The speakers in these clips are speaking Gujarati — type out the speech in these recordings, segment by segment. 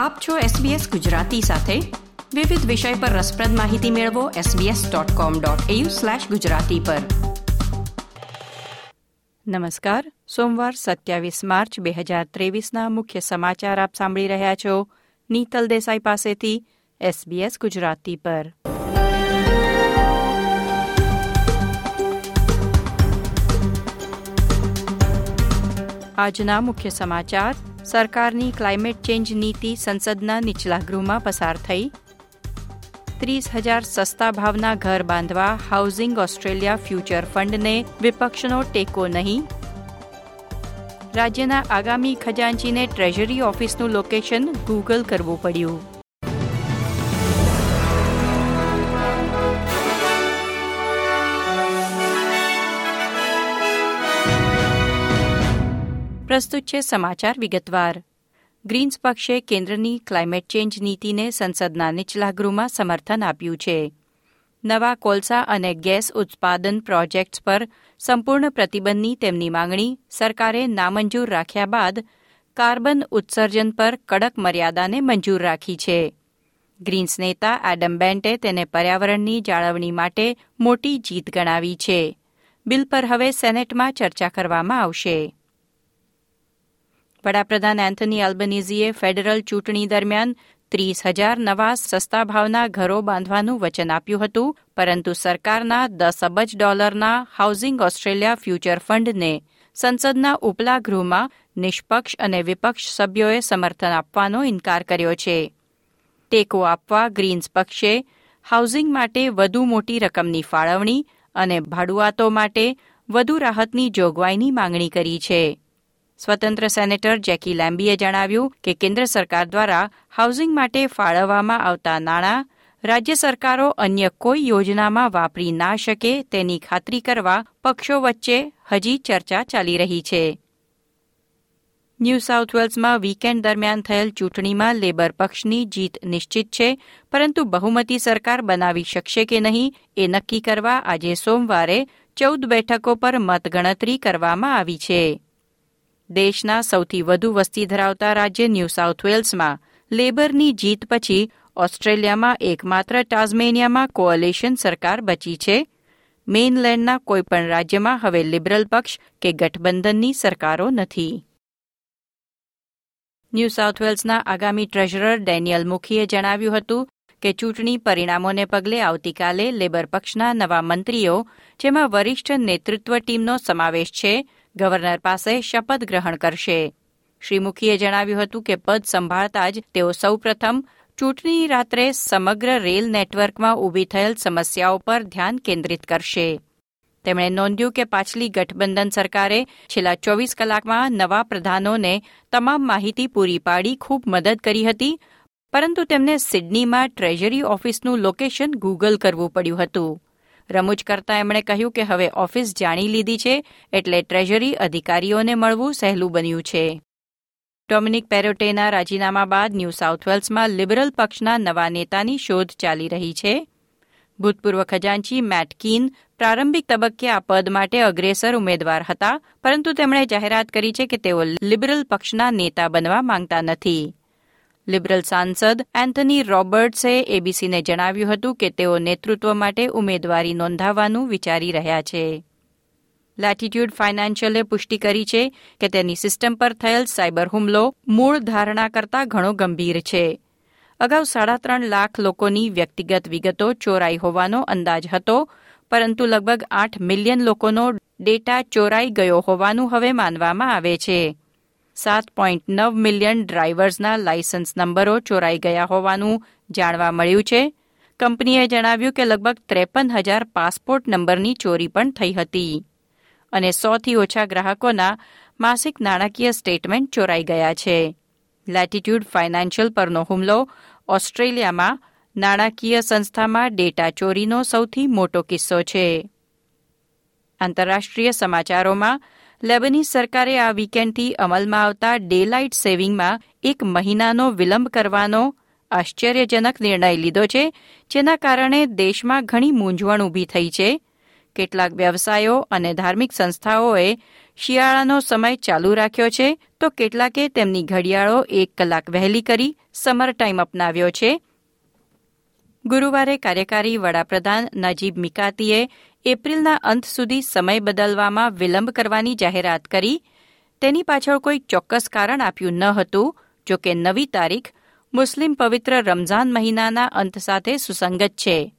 આપ છો SBS ગુજરાતી સાથે. વિવિધ વિષય પર રસપ્રદ માહિતી મેળવો sbs.com.au/gujarati પર. નમસ્કાર. સોમવાર સત્યાવીસ માર્ચ બે હજાર ત્રેવીસના મુખ્ય સમાચાર આપ સાંભળી રહ્યા છો નીતલ દેસાઈ પાસેથી SBS ગુજરાતી પર. આજના મુખ્ય સમાચાર સરકારની ક્લાઇમેટ ચેન્જ નીતિ સંસદના નીચલા ગૃહમાં પસાર થઈ. ત્રીસ હજાર સસ્તા ભાવના ઘર બાંધવા હાઉસિંગ ઓસ્ટ્રેલિયા ફ્યુચર ફંડને વિપક્ષનો ટેકો નહીં. રાજ્યના આગામી ખજાનચીને ટ્રેઝરી ઓફિસનું લોકેશન ગૂગલ કરવું પડ્યું. પ્રસ્તુત છે સમાચાર વિગતવાર. ગ્રીન્સ પક્ષે કેન્દ્રની ક્લાઇમેટ ચેન્જ નીતિને સંસદના નીચલા ગૃહમાં સમર્થન આપ્યું છે. નવા કોલસા અને ગેસ ઉત્પાદન પ્રોજેક્ટ્સ પર સંપૂર્ણ પ્રતિબંધની તેમની માંગણી સરકારે નામંજૂર રાખ્યા બાદ કાર્બન ઉત્સર્જન પર કડક મર્યાદાને મંજૂર રાખી છે. ગ્રીન્સ નેતા એડમ બેન્ટે તેને પર્યાવરણની જાળવણી માટે મોટી જીત ગણાવી છે. બિલ પર હવે સેનેટમાં ચર્ચા કરવામાં આવશે. વડાપ્રધાન એન્થની આલ્બનીઝીએ ફેડરલ ચૂંટણી દરમિયાન ત્રીસ હજાર નવા સસ્તા ભાવના ઘરો બાંધવાનું વચન આપ્યું હતું, પરંતુ સરકારના દસ અબજ ડોલરના હાઉસિંગ ઓસ્ટ્રેલિયા ફ્યુચર ફંડને સંસદના ઉપલા ગૃહમાં નિષ્પક્ષ અને વિપક્ષ સભ્યોએ સમર્થન આપવાનો ઇનકાર કર્યો છે. ટેકો આપવા ગ્રીન્સ પક્ષે હાઉસિંગ માટે વધુ મોટી રકમની ફાળવણી અને ભાડુઆતો માટે વધુ રાહતની જોગવાઈની માંગણી કરી છે. સ્વતંત્ર સેનેટર જેકી લેમ્બીએ જણાવ્યું કે કેન્દ્ર સરકાર દ્વારા હાઉસિંગ માટે ફાળવવામાં આવતા નાણાં રાજ્ય સરકારો અન્ય કોઈ યોજનામાં વાપરી ના શકે તેની ખાતરી કરવા પક્ષો વચ્ચે હજી ચર્ચા ચાલી રહી છે. ન્યૂ સાઉથ વેલ્સમાં વીકેન્ડ દરમિયાન થયેલ ચૂંટણીમાં લેબર પક્ષની જીત નિશ્ચિત છે, પરંતુ બહુમતી સરકાર બનાવી શકશે કે નહીં એ નક્કી કરવા આજે સોમવારે ચૌદ બેઠકો પર મતગણતરી કરવામાં આવી છે. દેશના સૌથી વધુ વસ્તી ધરાવતા રાજ્ય ન્યૂ સાઉથ વેલ્સમાં. લેબરની જીત પછી ઓસ્ટ્રેલિયામાં એકમાત્ર ટાઝમેનિયામાં કોઅલેશન સરકાર બચી છે. મેઇનલેન્ડના કોઈપણ રાજ્યમાં હવે લિબરલ પક્ષ કે ગઠબંધનની સરકારો નથી. ન્યૂ સાઉથ વેલ્સના આગામી ટ્રેઝરર ડેનિયલ મુખીએ જણાવ્યું હતું કે ચૂંટણી પરિણામોને પગલે આવતીકાલે લેબર પક્ષના નવા મંત્રીઓ, જેમાં વરિષ્ઠ નેતૃત્વ ટીમનો સમાવેશ છે ગવર્નર પાસે શપથ ગ્રહણ કરશે. શ્રી મુખીએ જણાવ્યું હતું કે પદ સંભાળતા જ તેઓ સૌપ્રથમ ચૂંટણી રાત્રે સમગ્ર રેલ નેટવર્કમાં ઊભી થયેલ સમસ્યાઓ પર ધ્યાન કેન્દ્રિત કરશે. તેમણે નોંધ્યું કે પાછલી ગઠબંધન સરકારે છેલ્લા ચોવીસ કલાકમાં નવા પ્રધાનોને તમામ માહિતી પૂરી પાડી ખૂબ મદદ કરી હતી, પરંતુ તેમને સિડનીમાં ટ્રેઝરી ઓફિસનું લોકેશન ગૂગલ કરવું પડ્યું હતું. રમૂજ કરતા એમણે કહ્યું કે હવે ઓફિસ જાણી લીધી છે, એટલે ટ્રેઝરી અધિકારીઓને મળવું સહેલું બન્યું છે. ડોમિનિક પેરોટેના રાજીનામા બાદ ન્યૂ સાઉથ વેલ્સમાં લિબરલ પક્ષના નવા નેતાની શોધ ચાલી રહી છે. ભૂતપૂર્વ ખજાનચી મેટ કીન પ્રારંભિક તબક્કે આ પદ માટે અગ્રેસર ઉમેદવાર હતા, પરંતુ તેમણે જાહેરાત કરી છે કે તેઓ લિબરલ પક્ષના નેતા બનવા માંગતા નથી. લિબરલ સાંસદ એન્થની રોબર્ટ્સે એબીસીને જણાવ્યું હતું કે તેઓ નેતૃત્વ માટે ઉમેદવારી નોંધાવવાનું વિચારી રહ્યા છે. લેટિટ્યુડ ફાઇનાન્શિયલે પુષ્ટિ કરી છે કે તેની સિસ્ટમ પર થયેલ સાયબર હુમલો મૂળ ધારણા કરતાં ઘણો ગંભીર છે. અગાઉ સાડા ત્રણ લાખ લોકોની વ્યક્તિગત વિગતો ચોરાઈ હોવાનો અંદાજ હતો, પરંતુ લગભગ આઠ મિલિયન લોકોનો ડેટા ચોરાઈ ગયો હોવાનું હવે માનવામાં આવે છે. સાત પોઈન્ટ નવ મિલિયન ડ્રાઈવર્સના લાયસન્સ નંબરો ચોરાઈ ગયા હોવાનું જાણવા મળ્યું છે. કંપનીએ જણાવ્યું કે લગભગ ત્રેપન હજાર પાસપોર્ટ નંબરની ચોરી પણ થઈ હતી અને સોથી ઓછા ગ્રાહકોના માસિક નાણાકીય સ્ટેટમેન્ટ ચોરાઈ ગયા છે. લેટિટ્યુડ ફાઇનાન્શિયલ પરનો હુમલો ઓસ્ટ્રેલિયામાં નાણાકીય સંસ્થામાં ડેટા ચોરીનો સૌથી મોટો કિસ્સો છે. આંતરરાષ્ટ્રીય સમાચારોમાં લેબનીઝ સરકારે આ વીકેન્ડથી અમલમાં આવતા ડે લાઇટ સેવિંગમાં એક મહિનાનો વિલંબ કરવાનો આશ્ચર્યજનક નિર્ણય લીધો છે, જેના કારણે દેશમાં ઘણી મૂંઝવણ ઊભી થઈ છે. કેટલાક વ્યવસાયો અને ધાર્મિક સંસ્થાઓએ શિયાળાનો સમય ચાલુ રાખ્યો છે, તો કેટલાકે તેમની ઘડિયાળો એક કલાક વહેલી કરી સમર ટાઈમ અપનાવ્યો છે. ગુરુવારે કાર્યકારી વડાપ્રધાન નજીબ મિકાતીએ એપ્રિલના અંત સુધી સમય બદલવામાં વિલંબ કરવાની જાહેરાત કરી. તેની પાછળ કોઈ ચોક્કસ કારણ આપ્યું ન હતું, જો કે નવી તારીખ મુસ્લિમ પવિત્ર રમઝાન મહિનાના અંત સાથે સુસંગત છે.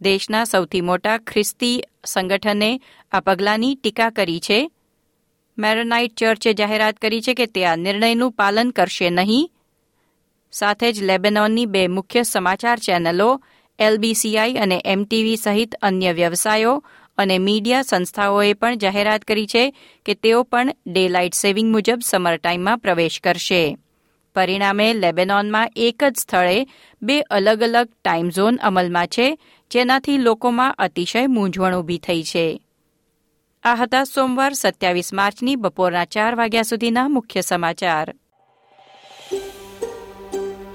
દેશના સૌથી મોટા ખ્રિસ્તી સંગઠને આ પગલાંની ટીકા કરી છે. મેરોનાઇટ ચર્ચે જાહેરાત કરી છે કે તે આ નિર્ણયનું પાલન કરશે નહીં. સાથે જ લેબેનોનની બે મુખ્ય સમાચાર ચેનલો, એલબીસીઆઈ અને એમટીવી સહિત અન્ય વ્યવસાયો અને મીડિયા સંસ્થાઓએ પણ જાહેરાત કરી છે કે તેઓ પણ ડે લાઇટ સેવિંગ મુજબ સમર ટાઈમમાં પ્રવેશ કરશે. પરિણામે લેબેનોનમાં એક જ સ્થળે બે અલગ અલગ ટાઈમ ઝોન અમલમાં છે, જેનાથી લોકોમાં અતિશય મૂંઝવણ ઊભી થઈ છે. આ હતા સોમવાર સત્યાવીસ માર્ચની બપોરના ચાર વાગ્યા સુધીના મુખ્ય સમાચાર.